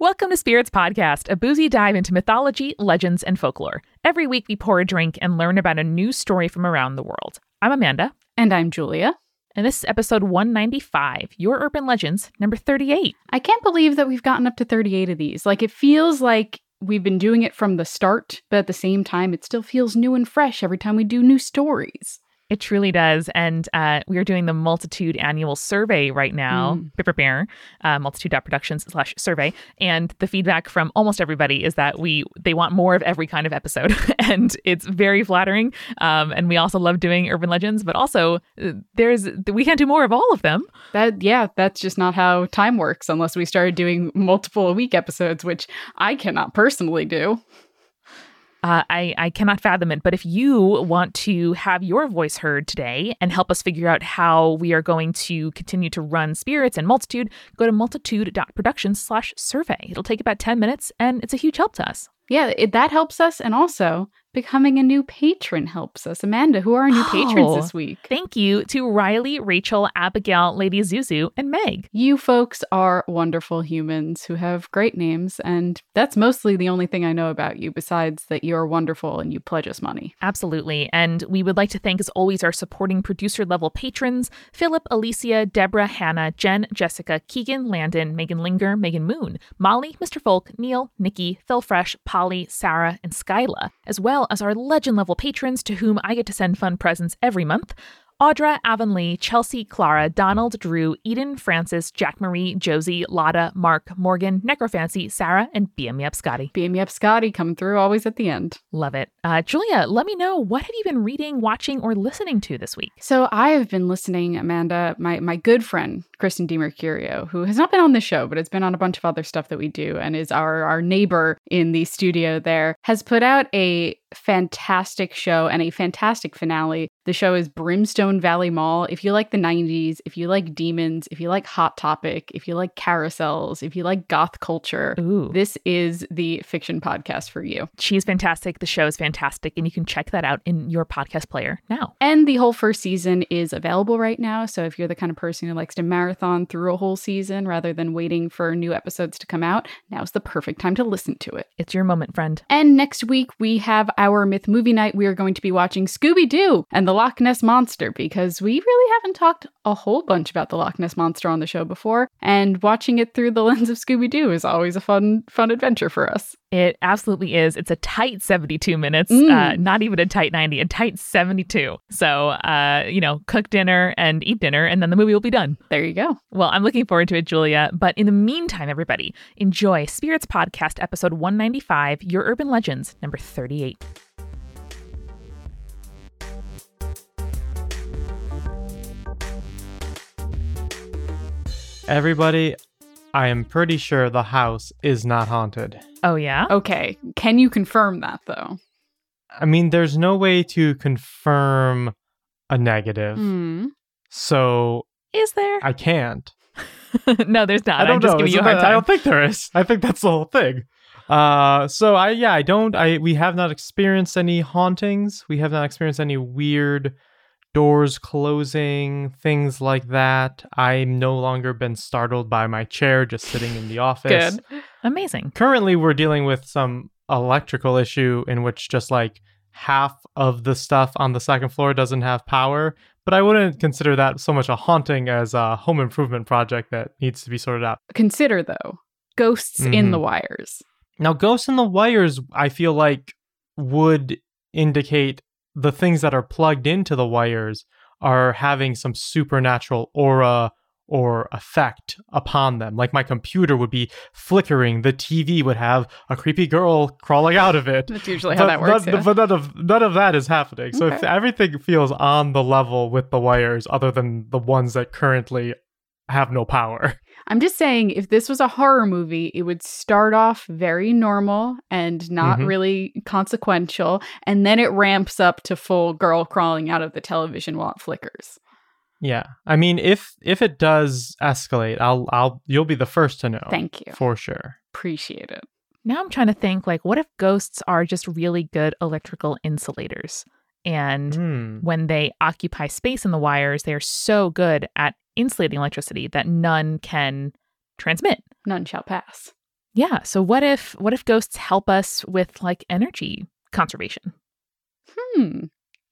Welcome to Spirits Podcast, a boozy dive into mythology, legends, and folklore. Every week we pour a drink and learn about a new story from around the world. I'm Amanda. And I'm Julia. And this is episode 195, Your Urban Legends, number 38. I can't believe that we've gotten up to 38 of these. Like, it feels like we've been doing it from the start, but at the same time, it still feels new and fresh every time we do new stories. It truly does. And uh, we are doing the Multitude annual survey right now, mm. bear, uh, multitude.productions slash survey. And the feedback from almost everybody is that we they want more of every kind of episode. and it's very flattering. Um, and we also love doing urban legends, but also uh, there's we can't do more of all of them. That yeah, that's just not how time works unless we started doing multiple a week episodes, which I cannot personally do. Uh, I, I cannot fathom it. But if you want to have your voice heard today and help us figure out how we are going to continue to run Spirits and Multitude, go to multitude.productions slash survey. It'll take about 10 minutes and it's a huge help to us. Yeah, it, that helps us. And also, becoming a new patron helps us. Amanda, who are our new oh, patrons this week? Thank you to Riley, Rachel, Abigail, Lady Zuzu, and Meg. You folks are wonderful humans who have great names, and that's mostly the only thing I know about you, besides that you're wonderful and you pledge us money. Absolutely. And we would like to thank, as always, our supporting producer level patrons Philip, Alicia, Deborah, Hannah, Jen, Jessica, Keegan, Landon, Megan Linger, Megan Moon, Molly, Mr. Folk, Neil, Nikki, Phil Fresh, Polly, Sarah, and Skyla, as well as our legend level patrons to whom I get to send fun presents every month. Audra, Avonlea, Chelsea, Clara, Donald, Drew, Eden, Francis, Jack Marie, Josie, Lotta, Mark, Morgan, Necrofancy, Sarah, and BM Up Scotty. BM Scotty coming through always at the end. Love it. Uh, Julia, let me know what have you been reading, watching, or listening to this week? So I have been listening, Amanda, my my good friend Kristen DiMercurio, who has not been on the show, but has been on a bunch of other stuff that we do, and is our our neighbor in the studio there, has put out a fantastic show and a fantastic finale. The show is Brimstone Valley Mall. If you like the 90s, if you like demons, if you like Hot Topic, if you like carousels, if you like goth culture, Ooh. this is the fiction podcast for you. She's fantastic. The show is fantastic, and you can check that out in your podcast player now. And the whole first season is available right now. So if you're the kind of person who likes to marathon through a whole season rather than waiting for new episodes to come out, now's the perfect time to listen to it. It's your moment, friend. And next week, we have our Myth Movie Night, we are going to be watching Scooby Doo and the Loch Ness Monster because we really haven't talked a whole bunch about the Loch Ness Monster on the show before, and watching it through the lens of Scooby Doo is always a fun, fun adventure for us. It absolutely is. It's a tight 72 minutes, mm. uh, not even a tight 90, a tight 72. So, uh, you know, cook dinner and eat dinner, and then the movie will be done. There you go. Well, I'm looking forward to it, Julia. But in the meantime, everybody, enjoy Spirits Podcast, episode 195, Your Urban Legends, number 38. Everybody, I am pretty sure the house is not haunted. Oh, yeah? Okay. Can you confirm that, though? I mean, there's no way to confirm a negative. Mm. So. Is there? I can't. no, there's not. I don't I'm just know. giving you a hard time. I don't think there is. I think that's the whole thing. Uh, so I yeah, I don't. I we have not experienced any hauntings. We have not experienced any weird doors closing, things like that. I'm no longer been startled by my chair just sitting in the office. Good. Amazing. Currently, we're dealing with some electrical issue in which just like half of the stuff on the second floor doesn't have power. But I wouldn't consider that so much a haunting as a home improvement project that needs to be sorted out. Consider, though, ghosts mm-hmm. in the wires. Now, ghosts in the wires, I feel like would indicate the things that are plugged into the wires are having some supernatural aura or effect upon them. Like my computer would be flickering, the TV would have a creepy girl crawling out of it. That's usually how that works. None, yeah. But none of none of that is happening. So okay. if everything feels on the level with the wires, other than the ones that currently have no power. I'm just saying, if this was a horror movie, it would start off very normal and not mm-hmm. really consequential, and then it ramps up to full girl crawling out of the television while it flickers. Yeah, I mean, if if it does escalate, I'll I'll you'll be the first to know. Thank you for sure. Appreciate it. Now I'm trying to think, like, what if ghosts are just really good electrical insulators? And mm. when they occupy space in the wires, they are so good at insulating electricity that none can transmit. None shall pass. Yeah. So what if what if ghosts help us with like energy conservation? Hmm.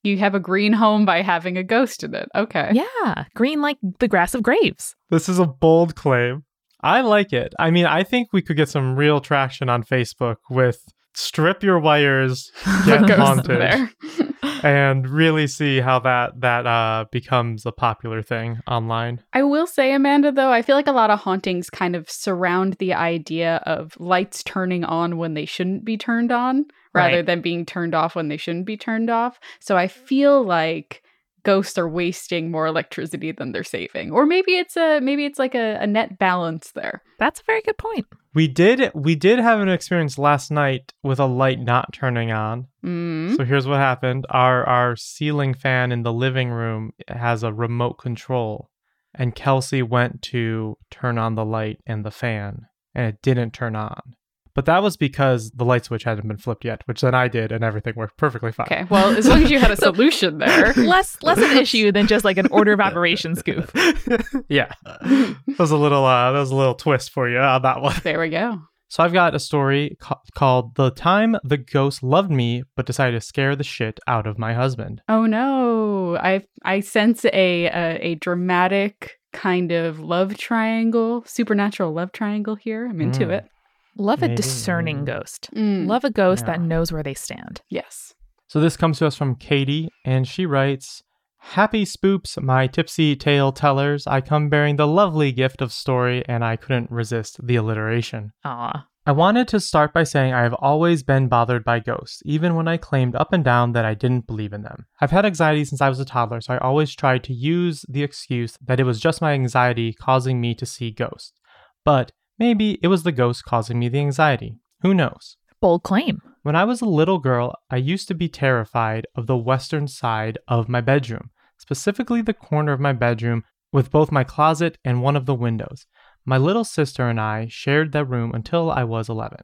You have a green home by having a ghost in it. Okay. Yeah. Green like the grass of graves. This is a bold claim. I like it. I mean, I think we could get some real traction on Facebook with strip your wires, get haunted, there. and really see how that that uh becomes a popular thing online. I will say, Amanda, though, I feel like a lot of hauntings kind of surround the idea of lights turning on when they shouldn't be turned on, rather Right. than being turned off when they shouldn't be turned off. So I feel like ghosts are wasting more electricity than they're saving. Or maybe it's a maybe it's like a, a net balance there. That's a very good point. We did we did have an experience last night with a light not turning on. Mm. So here's what happened. Our our ceiling fan in the living room has a remote control and Kelsey went to turn on the light and the fan and it didn't turn on. But that was because the light switch hadn't been flipped yet, which then I did and everything worked perfectly fine. Okay. Well, as long as you had a solution there. Less less an issue than just like an order of operations goof. yeah. That was a little uh that was a little twist for you on that one. There we go. So I've got a story ca- called "The Time the Ghost Loved Me but Decided to Scare the Shit Out of My Husband." Oh no. I I sense a a, a dramatic kind of love triangle, supernatural love triangle here. I'm into Mm. it. Love a Maybe, discerning ghost. Mm. Love a ghost that knows where they stand. Yes. So this comes to us from Katie, and she writes Happy spoops, my tipsy tale tellers. I come bearing the lovely gift of story, and I couldn't resist the alliteration. Aw. I wanted to start by saying I have always been bothered by ghosts, even when I claimed up and down that I didn't believe in them. I've had anxiety since I was a toddler, so I always tried to use the excuse that it was just my anxiety causing me to see ghosts. But maybe it was the ghost causing me the anxiety. Who knows? Bold claim. When I was a little girl, I used to be terrified of the western side of my bedroom, specifically the corner of my bedroom with both my closet and one of the windows. My little sister and I shared that room until I was 11.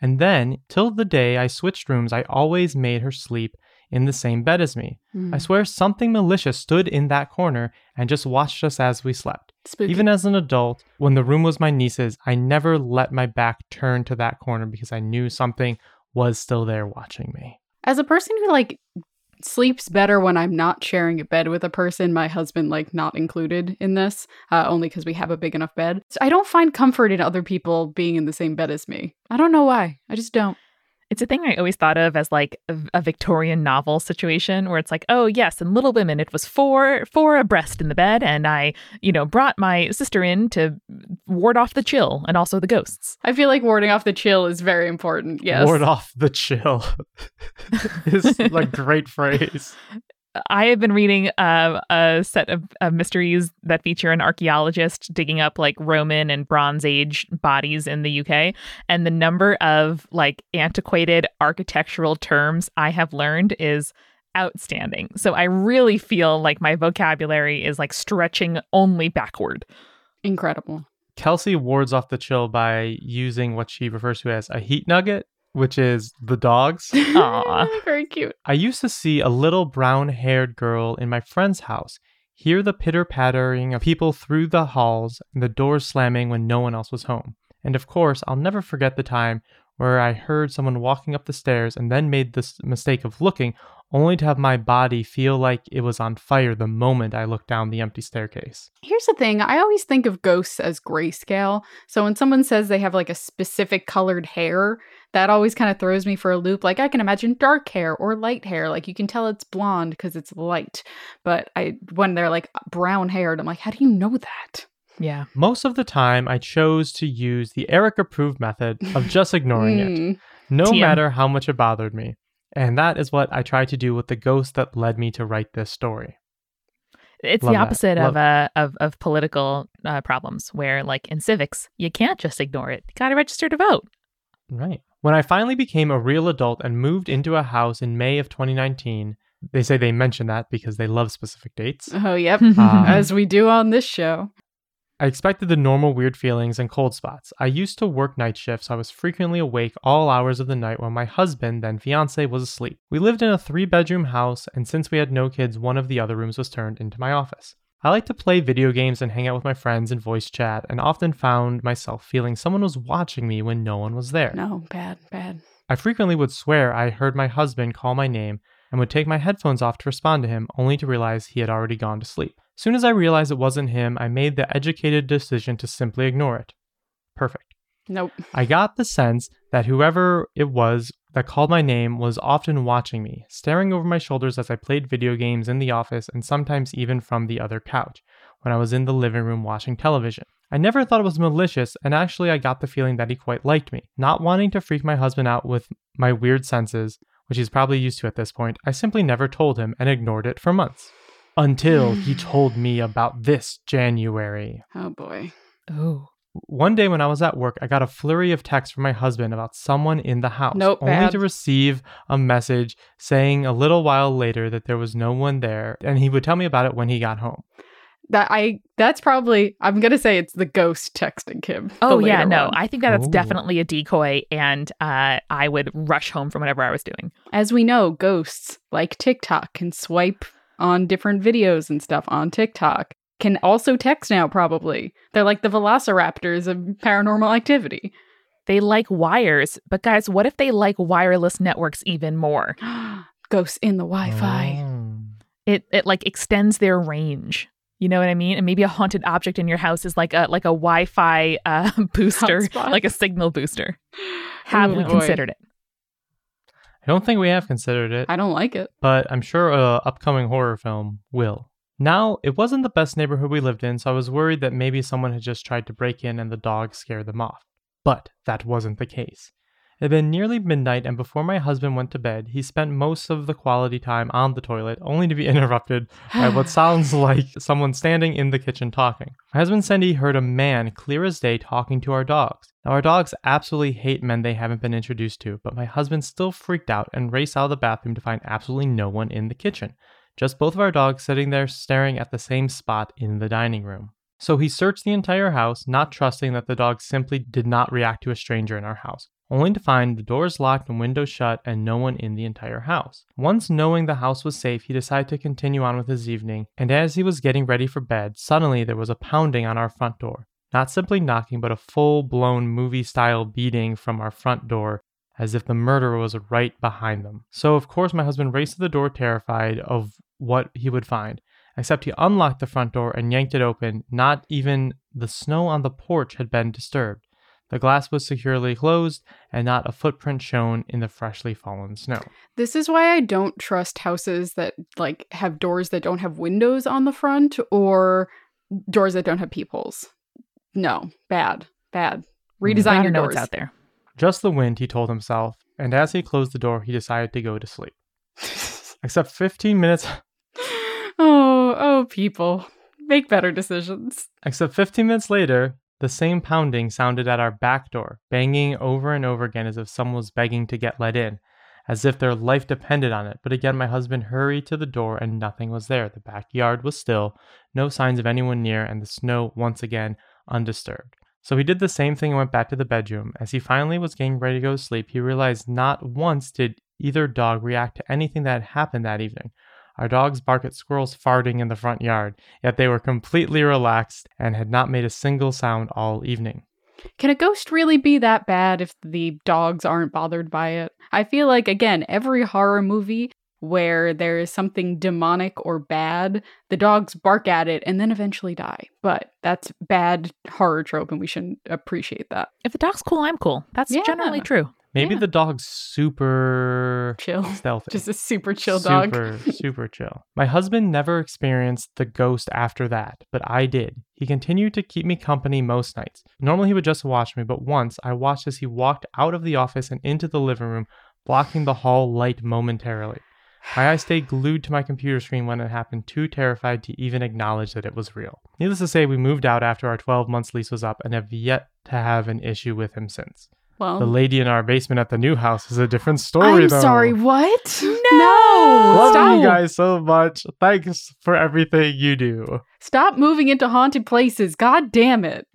And then, till the day I switched rooms, I always made her sleep in the same bed as me. Mm. I swear something malicious stood in that corner and just watched us as we slept. Spooky. Even as an adult, when the room was my niece's, I never let my back turn to that corner because I knew something was still there watching me. As a person who like sleeps better when I'm not sharing a bed with a person, my husband like not included in this, uh, only because we have a big enough bed. So I don't find comfort in other people being in the same bed as me. I don't know why. I just don't. It's a thing I always thought of as like a, a Victorian novel situation where it's like, oh yes, in Little Women it was four four abreast in the bed, and I, you know, brought my sister in to ward off the chill and also the ghosts. I feel like warding off the chill is very important. Yes. Ward off the chill is a great phrase. I have been reading uh, a set of, of mysteries that feature an archaeologist digging up like Roman and Bronze Age bodies in the UK, and the number of like antiquated architectural terms I have learned is outstanding. So I really feel like my vocabulary is like stretching only backward. Incredible. Kelsey wards off the chill by using what she refers to as a heat nugget, which is the dogs. Aw. very cute. I used to see a little brown haired girl in my friend's house, hear the pitter pattering of people through the halls and the doors slamming when no one else was home. And of course, I'll never forget the time where I heard someone walking up the stairs and then made the mistake of looking, only to have my body feel like it was on fire the moment I looked down the empty staircase. Here's the thing I always think of ghosts as grayscale. So when someone says they have like a specific colored hair, that always kind of throws me for a loop. Like I can imagine dark hair or light hair. Like you can tell it's blonde because it's light. But I when they're like brown haired, I'm like, how do you know that? Yeah. Most of the time, I chose to use the Eric approved method of just ignoring it, Mm. no TM. matter how much it bothered me. And that is what I tried to do with the ghost that led me to write this story. It's Love the opposite of uh of of political uh, problems where like in civics you can't just ignore it. You got to register to vote. Right. When I finally became a real adult and moved into a house in May of 2019, they say they mention that because they love specific dates. Oh, yep. Um, As we do on this show. I expected the normal weird feelings and cold spots. I used to work night shifts, so I was frequently awake all hours of the night while my husband, then fiance, was asleep. We lived in a three bedroom house, and since we had no kids, one of the other rooms was turned into my office. I like to play video games and hang out with my friends and voice chat, and often found myself feeling someone was watching me when no one was there. No, bad, bad. I frequently would swear I heard my husband call my name and would take my headphones off to respond to him, only to realize he had already gone to sleep. Soon as I realized it wasn't him, I made the educated decision to simply ignore it. Perfect. Nope. I got the sense that whoever it was that called my name was often watching me, staring over my shoulders as I played video games in the office and sometimes even from the other couch when I was in the living room watching television. I never thought it was malicious, and actually, I got the feeling that he quite liked me. Not wanting to freak my husband out with my weird senses, which he's probably used to at this point, I simply never told him and ignored it for months. Until he told me about this January. Oh boy. Oh. One day when I was at work, I got a flurry of texts from my husband about someone in the house, Nope, only bad. to receive a message saying a little while later that there was no one there, and he would tell me about it when he got home. That I that's probably I'm gonna say it's the ghost texting Kim. Oh yeah, no. one. I think that that's Ooh. definitely a decoy, and uh, I would rush home from whatever I was doing. As we know, ghosts like TikTok can swipe on different videos and stuff on TikTok. Can also text now, probably. They're like the velociraptors of paranormal activity. They like wires, but guys, what if they like wireless networks even more? Ghosts in the Wi Fi. Oh. It it like extends their range. You know what I mean? And maybe a haunted object in your house is like a like a Wi-Fi uh, booster, Hotspot. like a signal booster. Have Oh, we boy. considered it? I don't think we have considered it, I don't like it. but I'm sure a upcoming horror film will. Now, it wasn't the best neighborhood we lived in, so I was worried that maybe someone had just tried to break in and the dog scared them off. But that wasn't the case. It had been nearly midnight, and before my husband went to bed, he spent most of the quality time on the toilet, only to be interrupted by what sounds like someone standing in the kitchen talking. My husband said he heard a man clear as day talking to our dogs. Now, our dogs absolutely hate men they haven't been introduced to, but my husband still freaked out and raced out of the bathroom to find absolutely no one in the kitchen. Just both of our dogs sitting there staring at the same spot in the dining room. So he searched the entire house, not trusting that the dogs simply did not react to a stranger in our house, only to find the doors locked and windows shut and no one in the entire house. Once knowing the house was safe, he decided to continue on with his evening, and as he was getting ready for bed, suddenly there was a pounding on our front door. Not simply knocking, but a full blown movie style beating from our front door as if the murderer was right behind them. So, of course, my husband raced to the door, terrified of what he would find. Except he unlocked the front door and yanked it open. Not even the snow on the porch had been disturbed. The glass was securely closed, and not a footprint shown in the freshly fallen snow. This is why I don't trust houses that like have doors that don't have windows on the front or doors that don't have peepholes. No, bad, bad. Mm, Redesign your doors. out there. Just the wind, he told himself, and as he closed the door, he decided to go to sleep. Except 15 minutes oh, oh, people, make better decisions. Except 15 minutes later, the same pounding sounded at our back door, banging over and over again as if someone was begging to get let in, as if their life depended on it. But again, my husband hurried to the door and nothing was there. The backyard was still, no signs of anyone near, and the snow once again undisturbed. So he did the same thing and went back to the bedroom. As he finally was getting ready to go to sleep, he realized not once did either dog react to anything that had happened that evening. Our dogs bark at squirrels farting in the front yard, yet they were completely relaxed and had not made a single sound all evening. Can a ghost really be that bad if the dogs aren't bothered by it? I feel like, again, every horror movie where there is something demonic or bad, the dogs bark at it and then eventually die. But that's bad horror trope and we shouldn't appreciate that. If the dog's cool, I'm cool. That's Yeah. generally true. Maybe Yeah. the dog's super Chill. stealthy. Just a super chill dog. Super, super chill. My husband never experienced the ghost after that, but I did. He continued to keep me company most nights. Normally he would just watch me, but once I watched as he walked out of the office and into the living room, blocking the hall light momentarily. My eyes stayed glued to my computer screen when it happened, too terrified to even acknowledge that it was real. Needless to say, we moved out after our 12 months lease was up and have yet to have an issue with him since. Well, The lady in our basement at the new house is a different story, I'm though. sorry, what? No! Love Stop. you guys so much. Thanks for everything you do. Stop moving into haunted places. God damn it.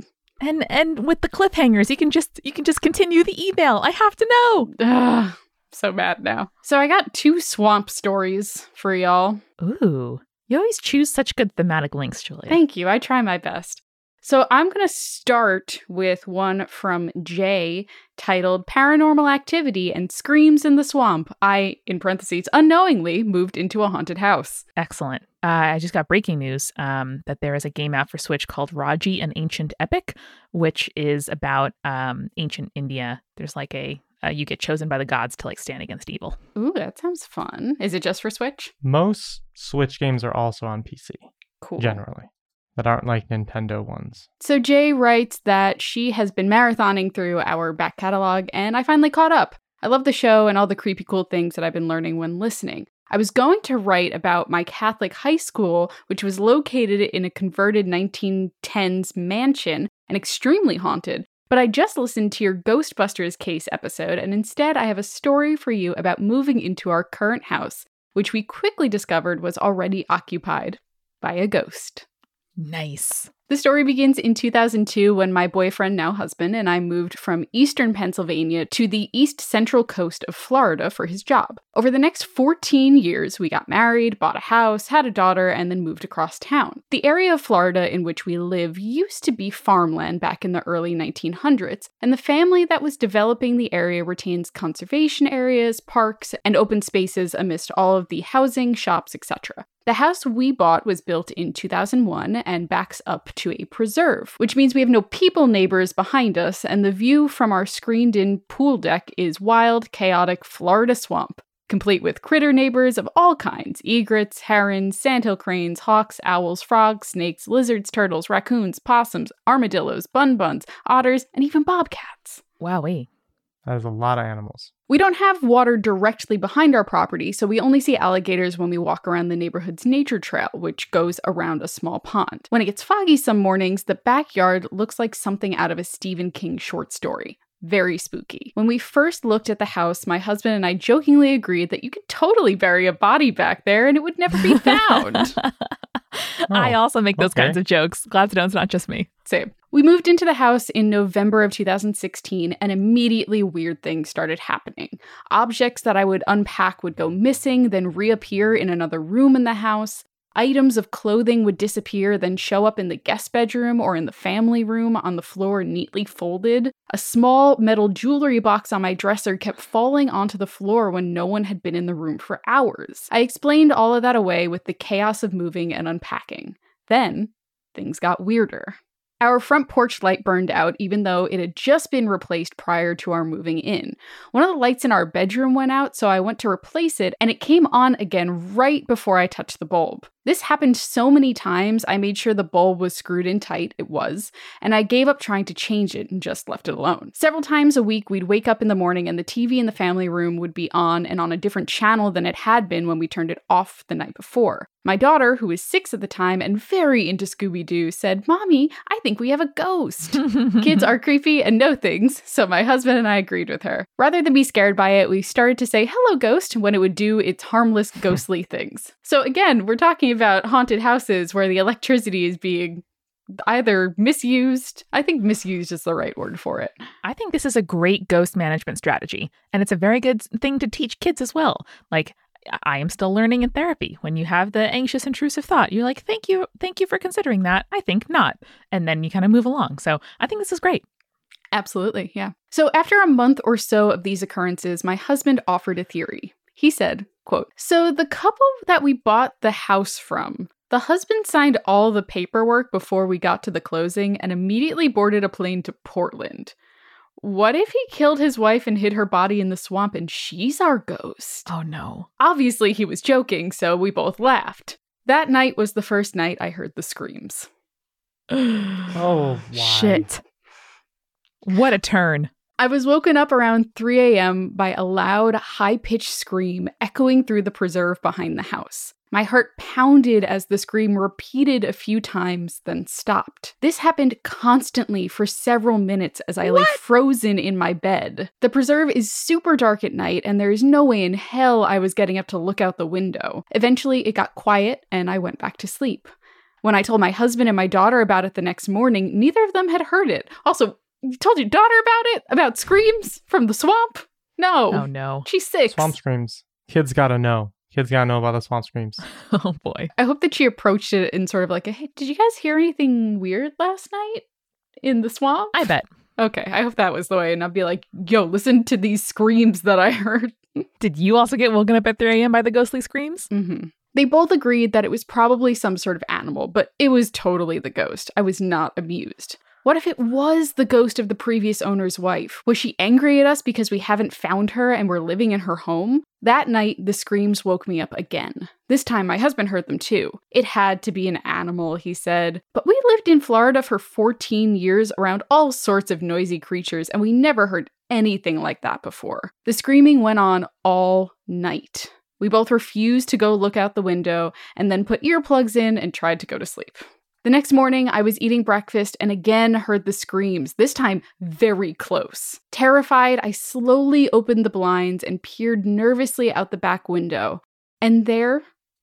And and with the cliffhangers, you can just you can just continue the email. I have to know. Ugh, so bad now. So I got two swamp stories for y'all. Ooh. You always choose such good thematic links, Julia. Thank you. I try my best. So I'm going to start with one from Jay titled Paranormal Activity and Screams in the Swamp. I, in parentheses, unknowingly moved into a haunted house. Excellent. Uh, I just got breaking news um, that there is a game out for Switch called Raji, an Ancient Epic, which is about um, ancient India. There's like a uh, you get chosen by the gods to like stand against evil. Ooh, that sounds fun. Is it just for Switch? Most Switch games are also on PC, Cool. generally, that aren't like Nintendo ones. So Jay writes that she has been marathoning through our back catalog and I finally caught up. I love the show and all the creepy cool things that I've been learning when listening. I was going to write about my Catholic high school, which was located in a converted 1910s mansion and extremely haunted. But I just listened to your Ghostbusters case episode, and instead I have a story for you about moving into our current house, which we quickly discovered was already occupied by a ghost. Nice. The story begins in 2002 when my boyfriend, now husband, and I moved from eastern Pennsylvania to the east central coast of Florida for his job. Over the next 14 years, we got married, bought a house, had a daughter, and then moved across town. The area of Florida in which we live used to be farmland back in the early 1900s, and the family that was developing the area retains conservation areas, parks, and open spaces amidst all of the housing, shops, etc. The house we bought was built in 2001 and backs up to a preserve, which means we have no people neighbors behind us, and the view from our screened in pool deck is wild, chaotic Florida swamp, complete with critter neighbors of all kinds egrets, herons, sandhill cranes, hawks, owls, frogs, snakes, lizards, turtles, raccoons, possums, armadillos, bun-buns, otters, and even bobcats. Wowee. That is a lot of animals. We don't have water directly behind our property, so we only see alligators when we walk around the neighborhood's nature trail, which goes around a small pond. When it gets foggy some mornings, the backyard looks like something out of a Stephen King short story. Very spooky. When we first looked at the house, my husband and I jokingly agreed that you could totally bury a body back there and it would never be found. I Oh, also make those okay. kinds of jokes. Glad to know it's not just me. Same. We moved into the house in November of 2016, and immediately weird things started happening. Objects that I would unpack would go missing, then reappear in another room in the house. Items of clothing would disappear, then show up in the guest bedroom or in the family room on the floor, neatly folded. A small metal jewelry box on my dresser kept falling onto the floor when no one had been in the room for hours. I explained all of that away with the chaos of moving and unpacking. Then, things got weirder. Our front porch light burned out, even though it had just been replaced prior to our moving in. One of the lights in our bedroom went out, so I went to replace it, and it came on again right before I touched the bulb. This happened so many times, I made sure the bulb was screwed in tight, it was, and I gave up trying to change it and just left it alone. Several times a week, we'd wake up in the morning and the TV in the family room would be on and on a different channel than it had been when we turned it off the night before. My daughter, who was six at the time and very into Scooby Doo, said, Mommy, I think we have a ghost. Kids are creepy and know things, so my husband and I agreed with her. Rather than be scared by it, we started to say hello, ghost, when it would do its harmless, ghostly things. So, again, we're talking about haunted houses where the electricity is being either misused. I think misused is the right word for it. I think this is a great ghost management strategy, and it's a very good thing to teach kids as well. Like, I am still learning in therapy. When you have the anxious, intrusive thought, you're like, "Thank you, thank you for considering that." I think not, and then you kind of move along. So I think this is great. Absolutely, yeah. So after a month or so of these occurrences, my husband offered a theory. He said, quote, So the couple that we bought the house from, the husband signed all the paperwork before we got to the closing and immediately boarded a plane to Portland. What if he killed his wife and hid her body in the swamp and she's our ghost? Oh no. Obviously, he was joking, so we both laughed. That night was the first night I heard the screams. Oh, why? shit! What a turn. I was woken up around 3 a.m. by a loud, high pitched scream echoing through the preserve behind the house. My heart pounded as the scream repeated a few times, then stopped. This happened constantly for several minutes as I lay frozen in my bed. The preserve is super dark at night, and there is no way in hell I was getting up to look out the window. Eventually, it got quiet, and I went back to sleep. When I told my husband and my daughter about it the next morning, neither of them had heard it. Also, you told your daughter about it? About screams from the swamp? No. Oh no. She's six. Swamp screams. Kids gotta know. Kids gotta know about the swamp screams. Oh boy. I hope that she approached it in sort of like, a, hey, did you guys hear anything weird last night in the swamp? I bet. Okay, I hope that was the way. And I'd be like, yo, listen to these screams that I heard. Did you also get woken up at 3 a.m. by the ghostly screams? Mm-hmm. They both agreed that it was probably some sort of animal, but it was totally the ghost. I was not amused. What if it was the ghost of the previous owner's wife? Was she angry at us because we haven't found her and we're living in her home? That night, the screams woke me up again. This time, my husband heard them too. It had to be an animal, he said. But we lived in Florida for 14 years around all sorts of noisy creatures, and we never heard anything like that before. The screaming went on all night. We both refused to go look out the window and then put earplugs in and tried to go to sleep. The next morning, I was eating breakfast and again heard the screams, this time very close. Terrified, I slowly opened the blinds and peered nervously out the back window. And there,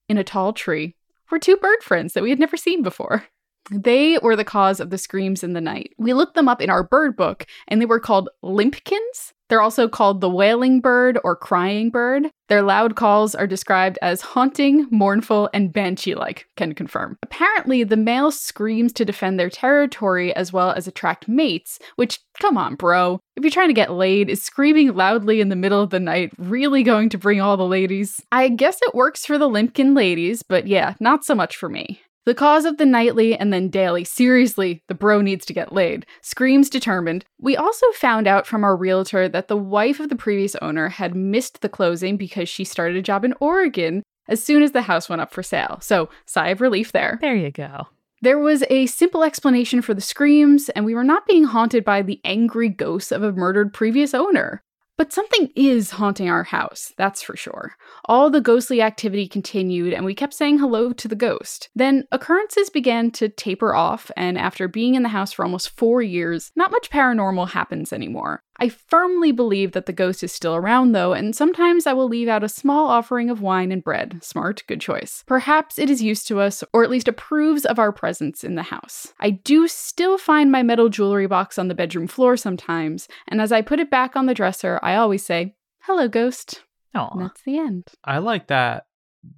in a tall tree, were two bird friends that we had never seen before. They were the cause of the screams in the night. We looked them up in our bird book, and they were called limpkins. They're also called the wailing bird or crying bird. Their loud calls are described as haunting, mournful, and banshee like, can confirm. Apparently, the male screams to defend their territory as well as attract mates, which, come on, bro. If you're trying to get laid, is screaming loudly in the middle of the night really going to bring all the ladies? I guess it works for the Limpkin ladies, but yeah, not so much for me. The cause of the nightly and then daily, seriously, the bro needs to get laid, screams determined. We also found out from our realtor that the wife of the previous owner had missed the closing because she started a job in Oregon as soon as the house went up for sale. So, sigh of relief there. There you go. There was a simple explanation for the screams, and we were not being haunted by the angry ghosts of a murdered previous owner. But something is haunting our house, that's for sure. All the ghostly activity continued, and we kept saying hello to the ghost. Then occurrences began to taper off, and after being in the house for almost four years, not much paranormal happens anymore. I firmly believe that the ghost is still around, though, and sometimes I will leave out a small offering of wine and bread. Smart, good choice. Perhaps it is used to us, or at least approves of our presence in the house. I do still find my metal jewelry box on the bedroom floor sometimes, and as I put it back on the dresser, I always say, Hello, ghost. And Oh, that's the end. I like that.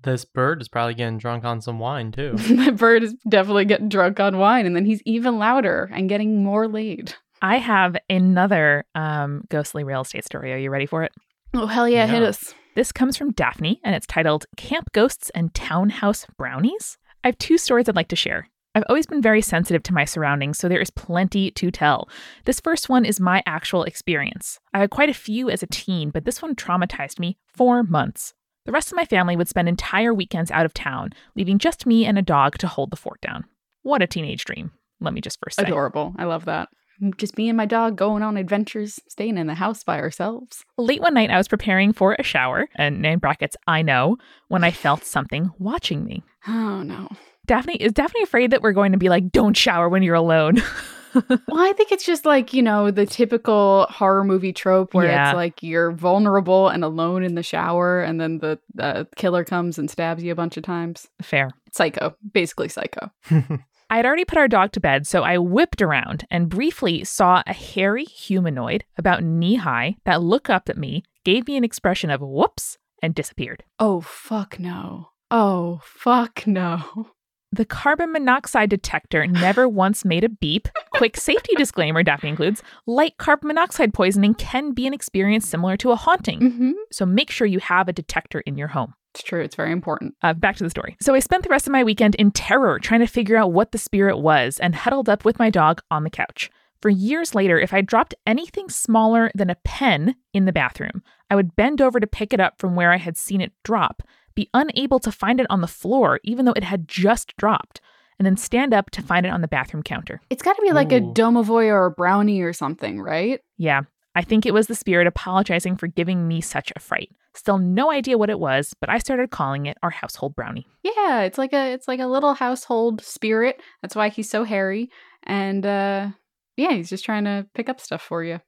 This bird is probably getting drunk on some wine too. that bird is definitely getting drunk on wine, and then he's even louder and getting more laid. I have another um, ghostly real estate story. Are you ready for it? Oh, hell yeah, hit us. This comes from Daphne, and it's titled Camp Ghosts and Townhouse Brownies. I have two stories I'd like to share. I've always been very sensitive to my surroundings, so there is plenty to tell. This first one is my actual experience. I had quite a few as a teen, but this one traumatized me for months. The rest of my family would spend entire weekends out of town, leaving just me and a dog to hold the fort down. What a teenage dream, let me just first say. Adorable. I love that. Just me and my dog going on adventures, staying in the house by ourselves. Late one night, I was preparing for a shower, and in brackets, I know, when I felt something watching me. Oh, no. Daphne is Daphne afraid that we're going to be like, don't shower when you're alone. Well, I think it's just like, you know, the typical horror movie trope where Yeah. it's like you're vulnerable and alone in the shower, and then the, the killer comes and stabs you a bunch of times. Fair. Psycho. Basically, psycho. I had already put our dog to bed, so I whipped around and briefly saw a hairy humanoid about knee high that looked up at me, gave me an expression of whoops, and disappeared. Oh, fuck no. Oh, fuck no. The carbon monoxide detector never once made a beep. Quick safety disclaimer Daphne includes light carbon monoxide poisoning can be an experience similar to a haunting, Mm-hmm. so make sure you have a detector in your home. It's true. It's very important. Uh, back to the story. So I spent the rest of my weekend in terror trying to figure out what the spirit was and huddled up with my dog on the couch. For years later, if I dropped anything smaller than a pen in the bathroom, I would bend over to pick it up from where I had seen it drop, be unable to find it on the floor, even though it had just dropped, and then stand up to find it on the bathroom counter. It's got to be like a Ooh. domovoy or a brownie or something, right? Yeah, I think it was the spirit apologizing for giving me such a fright. Still no idea what it was, but I started calling it our household brownie. Yeah, it's like a it's like a little household spirit. That's why he's so hairy. And uh yeah, he's just trying to pick up stuff for you.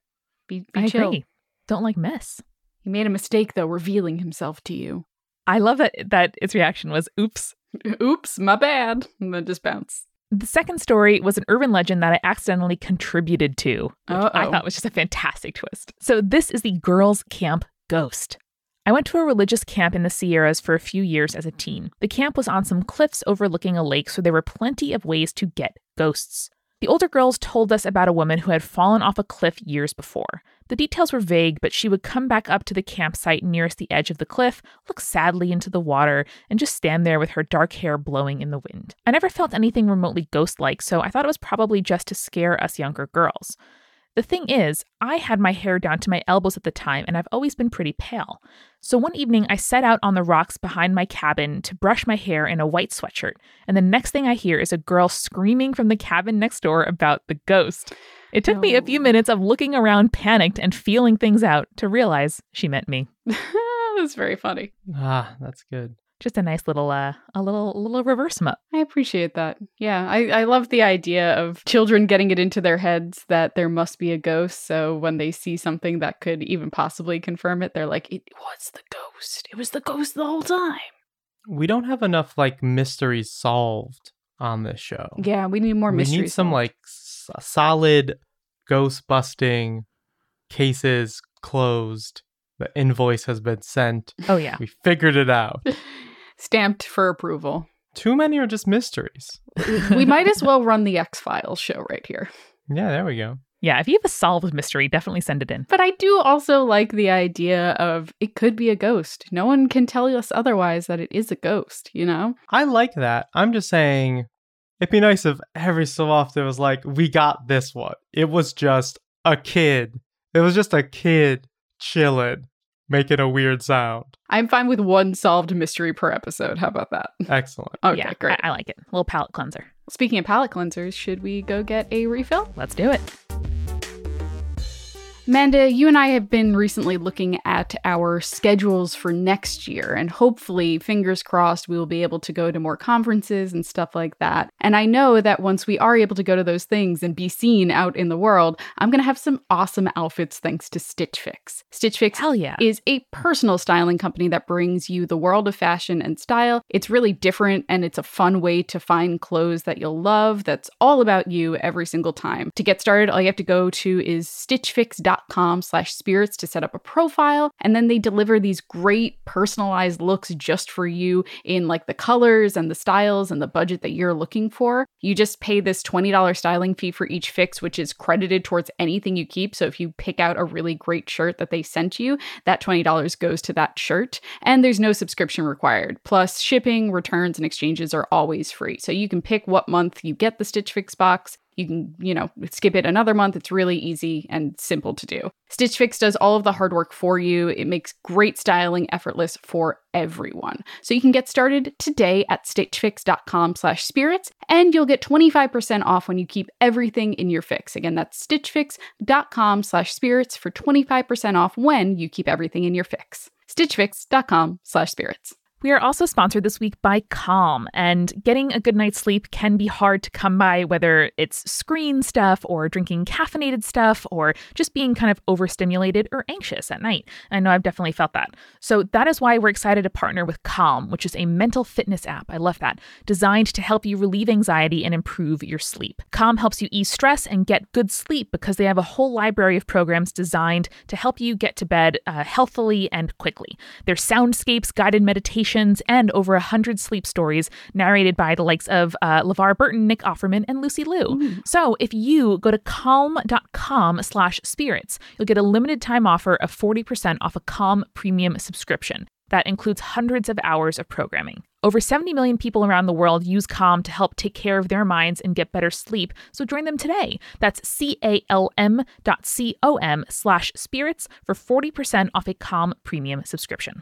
Be, be I chill. agree. Don't like mess. He made a mistake though, revealing himself to you. I love that that its reaction was oops. Oops, my bad. And then just bounce. The second story was an urban legend that I accidentally contributed to, which I Uh-oh. thought was just a fantastic twist. So this is the girls' camp ghost. I went to a religious camp in the Sierras for a few years as a teen. The camp was on some cliffs overlooking a lake, so there were plenty of ways to get ghosts. The older girls told us about a woman who had fallen off a cliff years before. The details were vague, but she would come back up to the campsite nearest the edge of the cliff, look sadly into the water, and just stand there with her dark hair blowing in the wind. I never felt anything remotely ghost like, so I thought it was probably just to scare us younger girls. The thing is, I had my hair down to my elbows at the time, and I've always been pretty pale. So one evening, I set out on the rocks behind my cabin to brush my hair in a white sweatshirt, and the next thing I hear is a girl screaming from the cabin next door about the ghost. It took me a few minutes of looking around, panicked, and feeling things out to realize she meant me. that's very funny. Ah, that's good. Just a nice little, uh, a little, little reverse mup. I appreciate that. Yeah, I, I love the idea of children getting it into their heads that there must be a ghost. So when they see something that could even possibly confirm it, they're like, it was the ghost. It was the ghost the whole time. We don't have enough like mysteries solved on this show. Yeah, we need more we mysteries. We need some solved. like s- solid ghost busting cases closed. The invoice has been sent. Oh yeah, We figured it out. stamped for approval. Too many are just mysteries. we might as well run the X Files show right here. Yeah, there we go. yeah. If you have a solved mystery, definitely send it in. But I do also like the idea of it could be a ghost. No one can tell us otherwise that it is a ghost, you know? I like that. I'm just saying it'd be nice if every so often it was like, we got this one. It was just a kid. It was just a kid chilling, making a weird sound. I'm fine with one solved mystery per episode. How about that? Excellent. Okay, yeah, great. I, I like it. A little palate cleanser. Speaking of palate cleansers, should we go get a refill? Let's do it. Amanda, you and I have been recently looking at our schedules for next year, and hopefully, fingers crossed, we will be able to go to more conferences and stuff like that. And I know that once we are able to go to those things and be seen out in the world, I'm going to have some awesome outfits thanks to Stitch Fix. Stitch Fix Hell yeah. is a personal styling company that brings you the world of fashion and style. It's really different and it's a fun way to find clothes that you'll love that's all about you every single time. To get started, all you have to go to is stitchfix.com slash spirits to set up a profile and then they deliver these great personalized looks just for you in like the colors and the styles and the budget that you're looking for. You just pay this $20 styling fee for each fix, which is credited towards anything you keep. So if you pick out a really great shirt that they sent you, that $20 goes to that shirt. And there's no subscription required. Plus, shipping, returns, and exchanges are always free. So you can pick what month you get the Stitch Fix box. You can, you know, skip it another month. It's really easy and simple to do. Stitch Fix does all of the hard work for you. It makes great styling effortless for everyone. So you can get started today at stitchfix.com slash spirits and you'll get 25% off when you keep everything in your fix. Again, that's stitchfix.com slash spirits for 25% off when you keep everything in your fix. stitchfix.com slash spirits. We are also sponsored this week by Calm, and getting a good night's sleep can be hard to come by, whether it's screen stuff or drinking caffeinated stuff or just being kind of overstimulated or anxious at night. I know I've definitely felt that. So that is why we're excited to partner with Calm, which is a mental fitness app. I love that. Designed to help you relieve anxiety and improve your sleep. Calm helps you ease stress and get good sleep because they have a whole library of programs designed to help you get to bed uh, healthily and quickly. Their soundscapes, guided and over a hundred sleep stories narrated by the likes of uh, LeVar Burton, Nick Offerman, and Lucy Liu. So if you go to calm.com slash spirits, you'll get a limited time offer of 40% off a Calm premium subscription. That includes hundreds of hours of programming. Over 70 million people around the world use Calm to help take care of their minds and get better sleep, so join them today. That's C-A-L-M dot C-O-M slash spirits for 40% off a Calm premium subscription.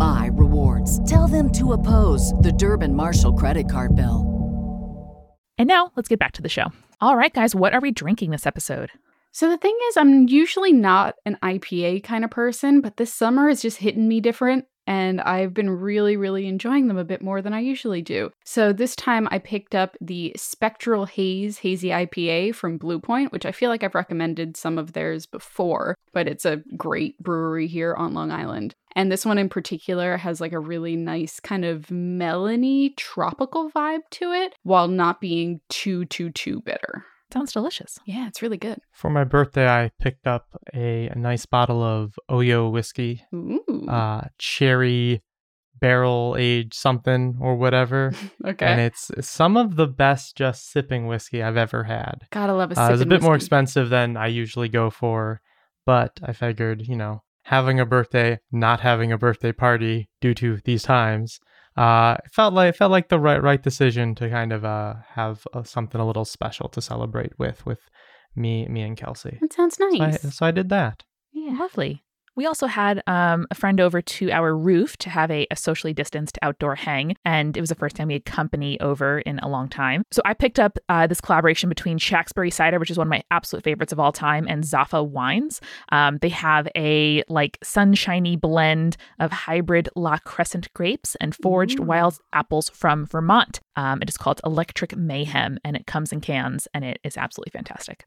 my rewards. Tell them to oppose the Durbin Marshall credit card bill. And now let's get back to the show. All right, guys, what are we drinking this episode? So the thing is, I'm usually not an IPA kind of person, but this summer is just hitting me different. and I've been really, really enjoying them a bit more than I usually do. So this time I picked up the Spectral Haze Hazy IPA from Blue Point, which I feel like I've recommended some of theirs before, but it's a great brewery here on Long Island. And this one in particular has like a really nice kind of melony tropical vibe to it while not being too, too, too bitter. Sounds delicious. Yeah, it's really good. For my birthday, I picked up a, a nice bottle of Oyo whiskey, Ooh. uh, cherry barrel aged something or whatever. okay. And it's some of the best just sipping whiskey I've ever had. Gotta love a Uh, it's a sippin' bit more expensive than I usually go for, but I figured, you know, having a birthday, not having a birthday party due to these times, uh, it felt like it felt like the right right decision to kind of uh have uh, something a little special to celebrate with with me me and Kelsey. That sounds So I, nice. so I did that. yeah. Lovely. We also had um, a friend over to our roof to have a, a socially distanced outdoor hang, and it was the first time we had company over in a long time. So I picked up uh, this collaboration between Shacksbury Cider, which is one of my absolute favorites of all time, and Zafa Wines. Um, they have a like sunshiny blend of hybrid La Crescent grapes and foraged Ooh. wild apples from Vermont. Um, it is called Electric Mayhem, and it comes in cans, and it is absolutely fantastic.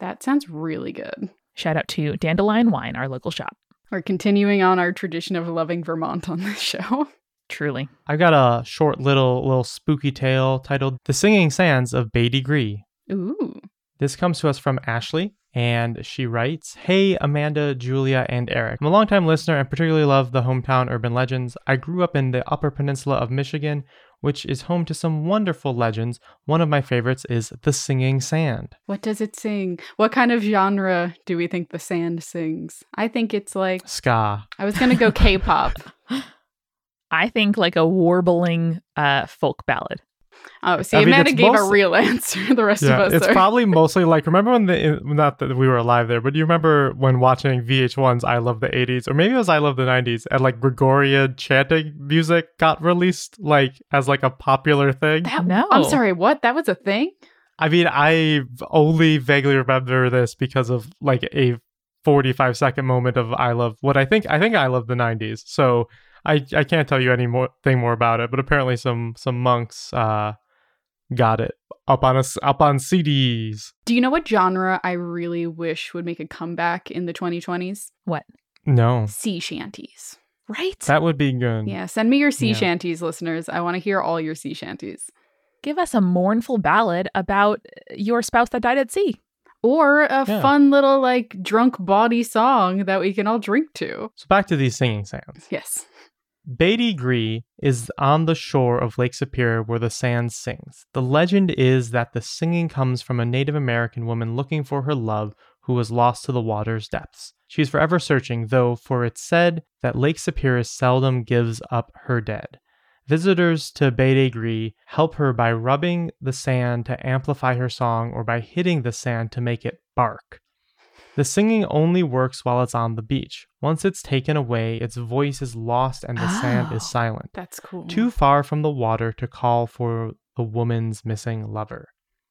That sounds really good. Shout out to Dandelion Wine, our local shop. We're continuing on our tradition of loving Vermont on this show. Truly. I've got a short little little spooky tale titled "The Singing Sands of Beatty Gree." Ooh. This comes to us from Ashley, and she writes Hey, Amanda, Julia, and Eric. I'm a longtime listener and particularly love the hometown urban legends. I grew up in the Upper Peninsula of Michigan, which is home to some wonderful legends. One of my favorites is The Singing Sand. What does it sing? What kind of genre do we think the sand sings? I think it's like Ska. I was gonna go K-pop. I think like a warbling uh, folk ballad. Oh, see, I mean, Amanda it's gave a real answer. The rest of us it's are. probably mostly like remember when the not that we were alive there, but you remember when watching VH1's I Love the 80s or maybe it was I Love the 90s and like Gregorian chanting music got released like as like a popular thing. That- No. I'm sorry. What? That was a thing? I mean, I only vaguely remember this because of like a 45 second moment of I love what I think I think I love the 90s. So I I can't tell you any more thing more about it, but apparently some some monks uh got it up on us up on CDs. Do you know what genre I really wish would make a comeback in the 2020s? What? No. Sea shanties. Right? That would be good. Yeah, send me your sea Yeah. shanties, listeners. I want to hear all your sea shanties. Give us a mournful ballad about your spouse that died at sea. Or a Yeah. fun little, like, drunk body song that we can all drink to. So back to these singing sounds. Yes. Beatty Gree is on the shore of Lake Superior where the sand sings. The legend is that the singing comes from a Native American woman looking for her love who was lost to the water's depths. She is forever searching, though, for it's said that Lake Superior seldom gives up her dead. Visitors to Beatty Gree help her by rubbing the sand to amplify her song or by hitting the sand to make it bark. The singing only works while it's on the beach. Once it's taken away, its voice is lost and the sand is Oh. silent, That's cool. too far from the water to call for the woman's missing lover.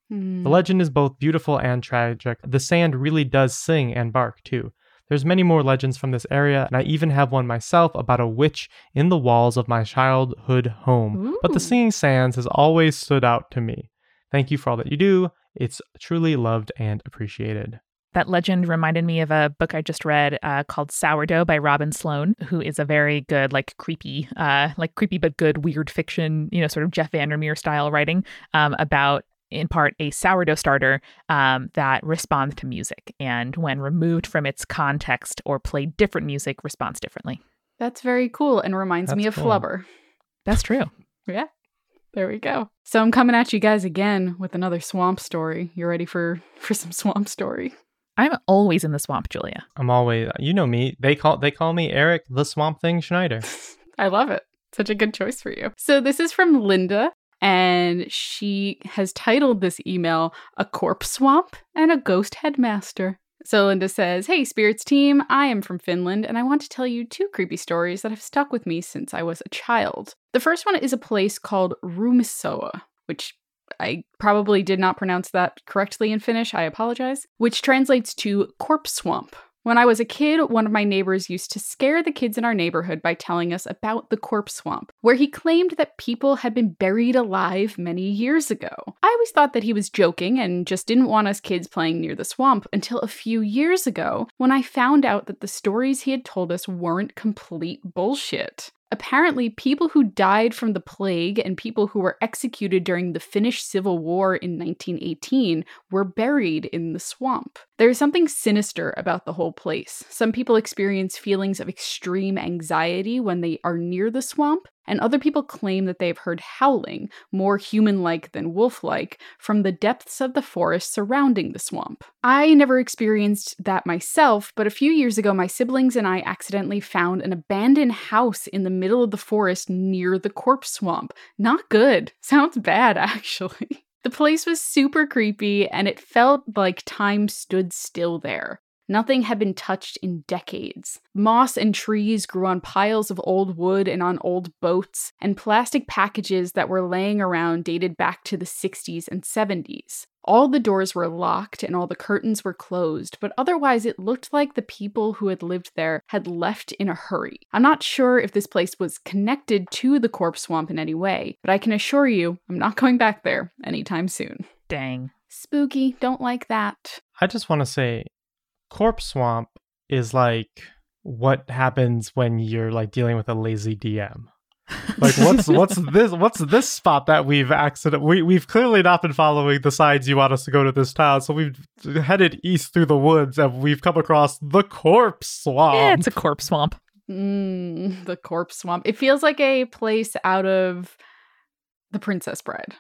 Hmm. The legend is both beautiful and tragic. The sand really does sing and bark too. There's many more legends from this area, and I even have one myself about a witch in the walls of my childhood home. But the singing sands has always stood out to me. Thank you for all that you do. It's truly loved and appreciated. That legend reminded me of a book I just read uh, called Sourdough by Robin Sloan, who is a very good, like creepy, uh, like creepy but good weird fiction, you know, sort of Jeff Vandermeer style writing um, about, in part, a sourdough starter um, that responds to music, and when removed from its context or played different music, responds differently. That's very cool and reminds me of cool. Flubber. That's true. Yeah. There we go. So I'm coming at you guys again with another swamp story. You ready for for some swamp story? I'm always in the swamp, Julia. I'm always, you know me. They call they call me Eric the Swamp Thing Schneider. I love it. Such a good choice for you. So this is from Linda and she has titled this email A Corpse Swamp and a Ghost Headmaster. So Linda says, Hey, Spirits team, I am from Finland and I want to tell you two creepy stories that have stuck with me since I was a child. The first one is a place called Rumisoa, which I probably did not pronounce that correctly in Finnish. I apologize. Which translates to corpse swamp. When I was a kid, one of my neighbors used to scare the kids in our neighborhood by telling us about the corpse swamp, where he claimed that people had been buried alive many years ago. I always thought that he was joking and just didn't want us kids playing near the swamp until a few years ago when I found out that the stories he had told us weren't complete bullshit. Apparently, people who died from the plague and people who were executed during the Finnish Civil War in 1918 were buried in the swamp. There is something sinister about the whole place. Some people experience feelings of extreme anxiety when they are near the swamp, and other people claim that they have heard howling, more human like than wolf like, from the depths of the forest surrounding the swamp. I never experienced that myself, but a few years ago, my siblings and I accidentally found an abandoned house in the middle of the forest near the corpse swamp. Not good. Sounds bad, actually. The place was super creepy, and it felt like time stood still there. Nothing had been touched in decades. Moss and trees grew on piles of old wood and on old boats, and plastic packages that were laying around dated back to the 60s and 70s. All the doors were locked and all the curtains were closed, but otherwise it looked like the people who had lived there had left in a hurry. I'm not sure if this place was connected to the corpse swamp in any way, but I can assure you I'm not going back there anytime soon. Dang. Spooky, don't like that. I just want to say, corpse swamp is like what happens when you're like dealing with a lazy DM. Like what's what's this what's this spot that we've accident we we've clearly not been following the signs you want us to go to this town, so we've headed east through the woods and we've come across the corpse swamp. Yeah, it's a corpse swamp. Mm, the corpse swamp. It feels like a place out of The Princess Bride.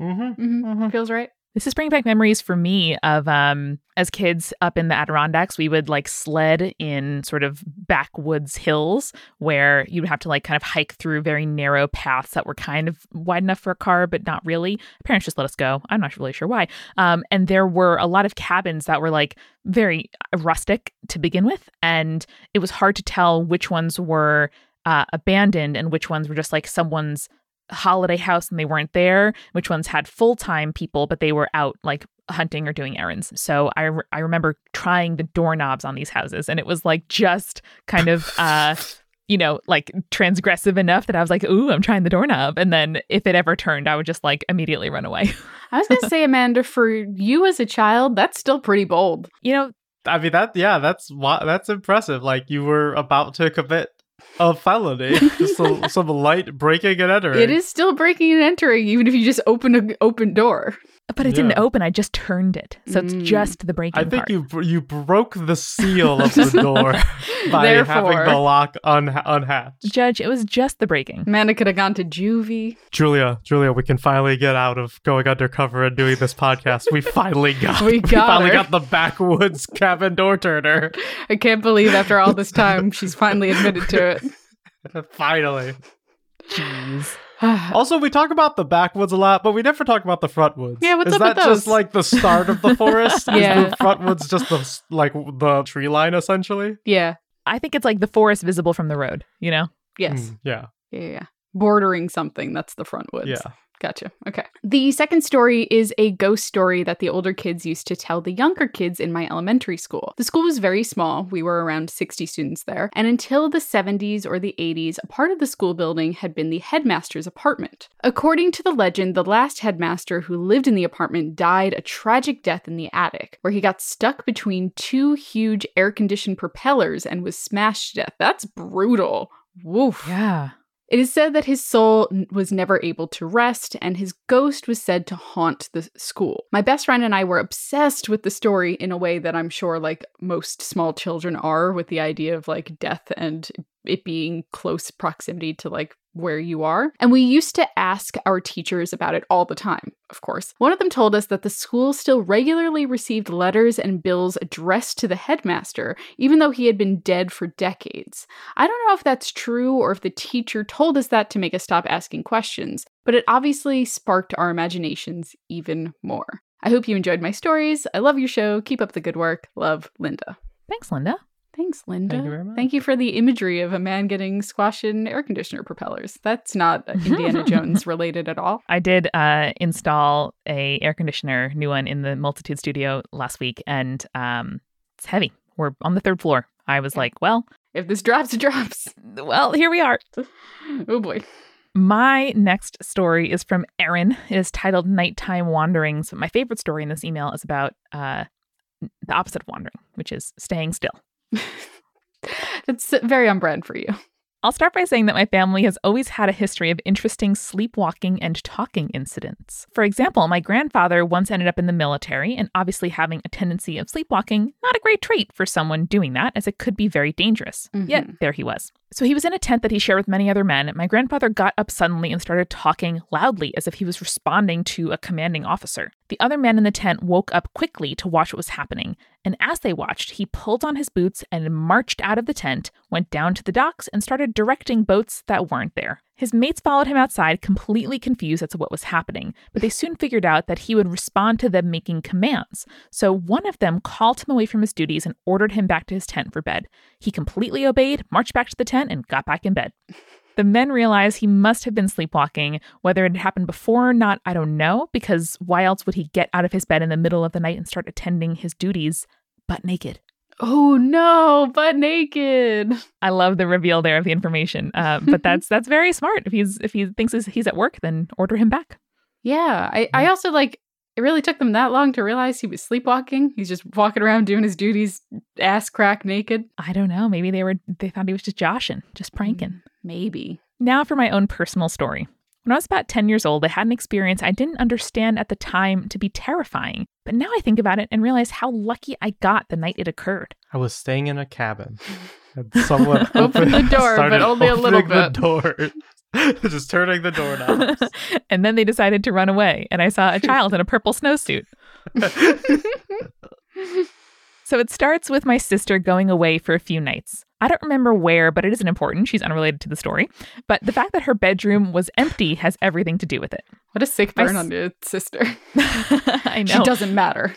mm-hmm. Mm-hmm. Feels right. This is bringing back memories for me of um as kids up in the Adirondacks, we would like sled in sort of backwoods hills where you would have to like kind of hike through very narrow paths that were kind of wide enough for a car, but not really. Parents just let us go. I'm not really sure why. Um, and there were a lot of cabins that were like very rustic to begin with, and it was hard to tell which ones were uh, abandoned and which ones were just like someone's holiday house and they weren't there, which ones had full time people, but they were out like hunting or doing errands. So I, re- I remember trying the doorknobs on these houses and it was like just kind of, uh, you know, like transgressive enough that I was like, ooh, I'm trying the doorknob. And then if it ever turned, I would just like immediately run away. I was going to say, Amanda, for you as a child, that's still pretty bold. You know, I mean that yeah, that's that's impressive. Like you were about to commit a felony, just a, some light breaking and entering. It is still breaking and entering, even if you just open an open door. But it didn't open. I just turned it. So it's Mm. just the breaking I think part. you you broke the seal of the door by having the lock un- unhatched. Judge, it was just the breaking. Amanda could have gone to juvie. Julia, Julia, we can finally get out of going undercover and doing this podcast. We finally got We got finally her. got the backwoods cabin door turner. I can't believe after all this time, she's finally admitted to it. finally. Jeez. Also, we talk about the backwoods a lot, but we never talk about the frontwoods. Yeah, what's Is up with that just like the start of the forest? Yeah. Is the frontwoods just the like the tree line essentially? yeah. I think it's like the forest visible from the road, you know? Yes. Mm, yeah. Yeah, yeah, yeah. Bordering something. That's the front woods. Yeah. Gotcha. Okay. The second story is a ghost story that the older kids used to tell the younger kids in my elementary school. The school was very small. We were around 60 students there. And until the 70s or the 80s, a part of the school building had been the headmaster's apartment. According to the legend, the last headmaster who lived in the apartment died a tragic death in the attic, where he got stuck between two huge air conditioned propellers and was smashed to death. That's brutal. Woof. Yeah. It is said that his soul was never able to rest, and his ghost was said to haunt the school. My best friend and I were obsessed with the story in a way that I'm sure, like most small children are, with the idea of like death and it being close proximity to like where you are. And we used to ask our teachers about it all the time, of course. One of them told us that the school still regularly received letters and bills addressed to the headmaster, even though he had been dead for decades. I don't know if that's true or if the teacher told us that to make us stop asking questions, but it obviously sparked our imaginations even more. I hope you enjoyed my stories. I love your show. Keep up the good work. Love, Linda. Thanks, Linda. Thanks, Linda. Thank you very much. Thank you for the imagery of a man getting squashed in air conditioner propellers. That's not Indiana Jones related at all. I did uh, install a air conditioner, new one in the Multitude Studio last week, and um, it's heavy. we're on the third floor. I was like, well, If this drops, it drops. well, here we are. Oh boy. My next story is from Erin. It is titled Nighttime Wanderings. My favorite story in this email is about uh, the opposite of wandering, which is staying still. It's very on brand for you. I'll start by saying that my family has always had a history of interesting sleepwalking and talking incidents. For example, my grandfather once ended up in the military, and obviously having a tendency of sleepwalking, not a great trait for someone doing that, as it could be very dangerous. Yet, mm-hmm. there he was. So he was in a tent that he shared with many other men. My grandfather got up suddenly and started talking loudly as if he was responding to a commanding officer. The other men in the tent woke up quickly to watch what was happening, and as they watched, he pulled on his boots and marched out of the tent, went down to the docks, and started directing boats that weren't there. His mates followed him outside, completely confused as to what was happening, but they soon figured out that he would respond to them making commands. So one of them called him away from his duties and ordered him back to his tent for bed. He completely obeyed, marched back to the tent, and got back in bed. The men realize he must have been sleepwalking. Whether it had happened before or not, I don't know, because why else would he get out of his bed in the middle of the night and start attending his duties butt naked? Oh no, butt naked. I love the reveal there of the information, uh, but that's that's very smart. If he's if he thinks he's- he's at work, then order him back. Yeah, I, I also like it really took them that long to realize he was sleepwalking. He's just walking around doing his duties, ass crack naked. I don't know. Maybe they were they thought he was just joshing, just pranking. Maybe. Now for my own personal story. When I was about 10 years old, I had an experience I didn't understand at the time to be terrifying. But now I think about it and realize how lucky I got the night it occurred. I was staying in a cabin. And someone Opened the door, but only a little bit. The door, just turning the doorknobs. and then they decided to run away, and I saw a child in a purple snowsuit. So it starts with my sister going away for a few nights. I don't remember where, but it isn't important. She's unrelated to the story. But the fact that her bedroom was empty has everything to do with it. What a sick burn on your sister. I know. She doesn't matter.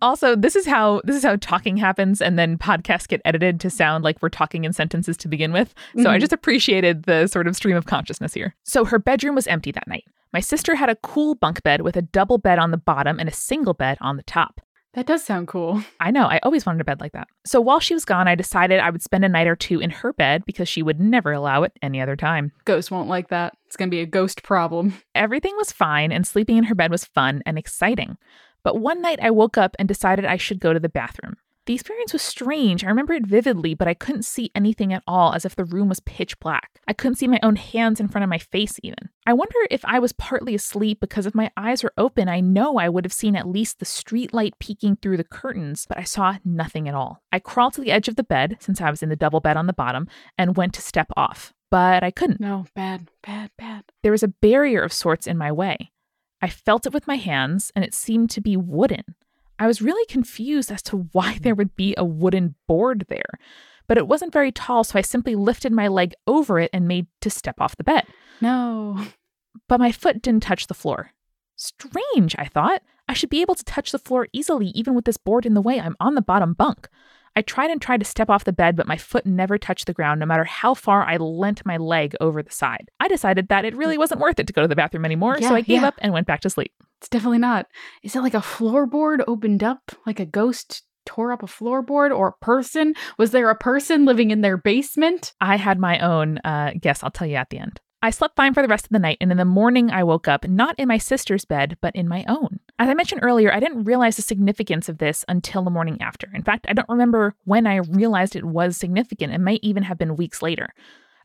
Also, this is how this is how talking happens, and then podcasts get edited to sound like we're talking in sentences to begin with. So I Mhm. just appreciated the sort of stream of consciousness here. So her bedroom was empty that night. My sister had a cool bunk bed with a double bed on the bottom and a single bed on the top. That does sound cool. I know, I always wanted a bed like that. So while she was gone, I decided I would spend a night or two in her bed because she would never allow it any other time. Ghost won't like that. It's gonna be a ghost problem. Everything was fine, and sleeping in her bed was fun and exciting. But one night I woke up and decided I should go to the bathroom. The experience was strange. I remember it vividly, but I couldn't see anything at all, as if the room was pitch black. I couldn't see my own hands in front of my face, even. I wonder if I was partly asleep because if my eyes were open, I know I would have seen at least the street light peeking through the curtains, but I saw nothing at all. I crawled to the edge of the bed, since I was in the double bed on the bottom, and went to step off, but I couldn't. No, bad, bad, bad. There was a barrier of sorts in my way. I felt it with my hands, and it seemed to be wooden. I was really confused as to why hmm. there would be a wooden board there, but it wasn't very tall, so I simply lifted my leg over it and made to step off the bed. No. But my foot didn't touch the floor. Strange, I thought. I should be able to touch the floor easily, even with this board in the way. I'm on the bottom bunk. I tried and tried to step off the bed, but my foot never touched the ground, no matter how far I leant my leg over the side. I decided that it really hmm. wasn't worth it to go to the bathroom anymore, so I gave yeah. up and went back to sleep. It's definitely not. Is it like a floorboard opened up? Like a ghost tore up a floorboard or a person? Was there a person living in their basement? I had my own uh, guess, I'll tell you at the end. I slept fine for the rest of the night, and in the morning, I woke up not in my sister's bed, but in my own. As I mentioned earlier, I didn't realize the significance of this until the morning after. In fact, I don't remember when I realized it was significant. It might even have been weeks later.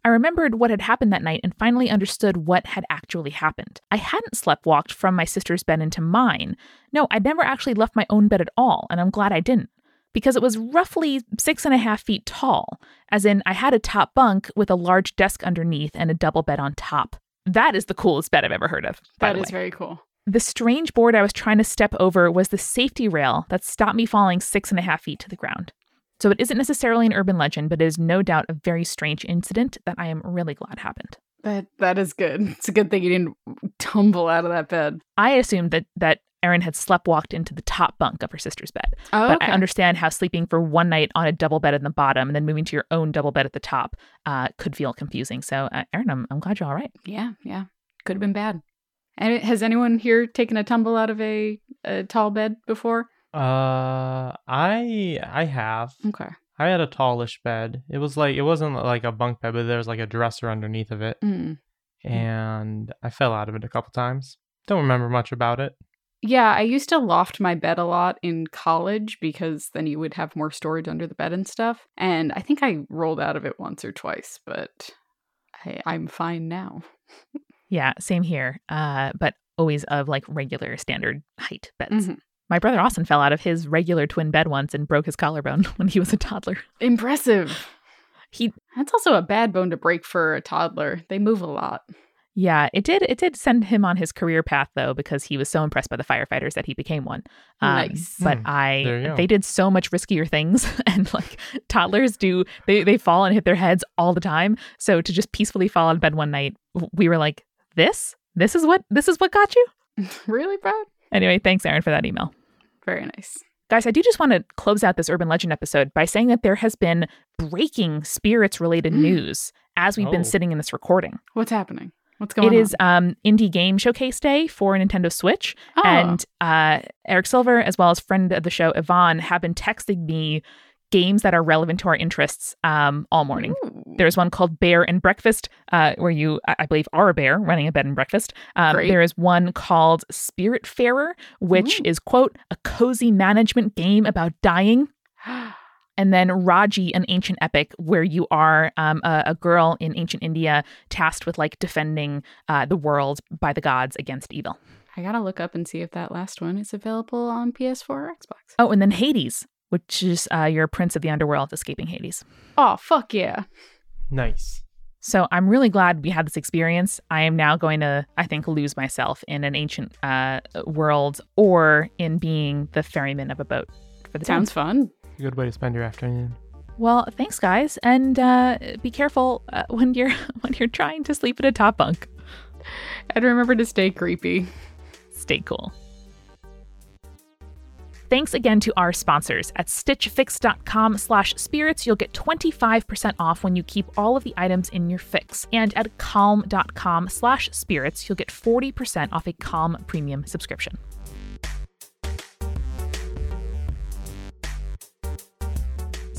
I remembered what had happened that night and finally understood what had actually happened. I hadn't sleptwalked from my sister's bed into mine. No, I'd never actually left my own bed at all, and I'm glad I didn't. Because it was roughly six and a half feet tall, as in, I had a top bunk with a large desk underneath and a double bed on top. That is the coolest bed I've ever heard of. That is very cool. The strange board I was trying to step over was the safety rail that stopped me falling six and a half feet to the ground. So it isn't necessarily an urban legend, but it is no doubt a very strange incident that I am really glad happened. That that is good. It's a good thing you didn't tumble out of that bed. I assumed that that Erin had sleptwalked into the top bunk of her sister's bed. Oh, but I understand how sleeping for one night on a double bed in the bottom and then moving to your own double bed at the top uh, could feel confusing. So, uh, Erin, I'm, I'm glad you're all right. Yeah, yeah. Could have been bad. And has anyone here taken a tumble out of a, a tall bed before? Uh, I I have. Okay. I had a tallish bed. It was like it wasn't like a bunk bed, but there was like a dresser underneath of it, Mm. and I fell out of it a couple times. Don't remember much about it. Yeah, I used to loft my bed a lot in college because then you would have more storage under the bed and stuff. And I think I rolled out of it once or twice, but I, I'm fine now. Yeah, same here. Uh, but always of like regular standard height beds. Mhm. My brother Austin fell out of his regular twin bed once and broke his collarbone when he was a toddler. Impressive. He That's also a bad bone to break for a toddler. They move a lot. Yeah, it did. It did send him on his career path though, because he was so impressed by the firefighters that he became one. Um, Nice. But Hmm, I they did so much riskier things, and like toddlers do, they they fall and hit their heads all the time. So to just peacefully fall out of bed one night, we were like, "This, this is what, this is what got you." really, Brad? Anyway, thanks, Erin, for that email. Very nice. Guys, I do just want to close out this urban legend episode by saying that there has been breaking spirits related Mm. news as we've Oh. been sitting in this recording. What's happening? What's going It on? is um, Indie Game Showcase Day for Nintendo Switch. Oh. And uh, Eric Silver, as well as friend of the show, Yvonne, have been texting me games that are relevant to our interests um, all morning. Ooh. There's one called Bear and Breakfast, uh, where you, I believe, are a bear running a bed and breakfast. Um, there is one called Spiritfarer, which Ooh. is, quote, a cozy management game about dying. And then Raji, an ancient epic, where you are um, a, a girl in ancient India tasked with like defending uh, the world by the gods against evil. I gotta look up and see if that last one is available on PS4 or Xbox. Oh, and then Hades, which is uh, your prince of the underworld escaping Hades. Oh, fuck yeah. Nice. So I'm really glad we had this experience. I am now going to, I think, lose myself in an ancient uh, world or in being the ferryman of a boat for the town. Sounds fun. A good way to spend your afternoon. Well, thanks, guys, and uh, be careful uh, when you're when you're trying to sleep in a top bunk. And remember to stay creepy. Stay cool. Thanks again to our sponsors. At stitchfix.com slash spirits, you'll get 25% off when you keep all of the items in your fix. And at calm.com slash spirits, you'll get 40% off a Calm premium subscription.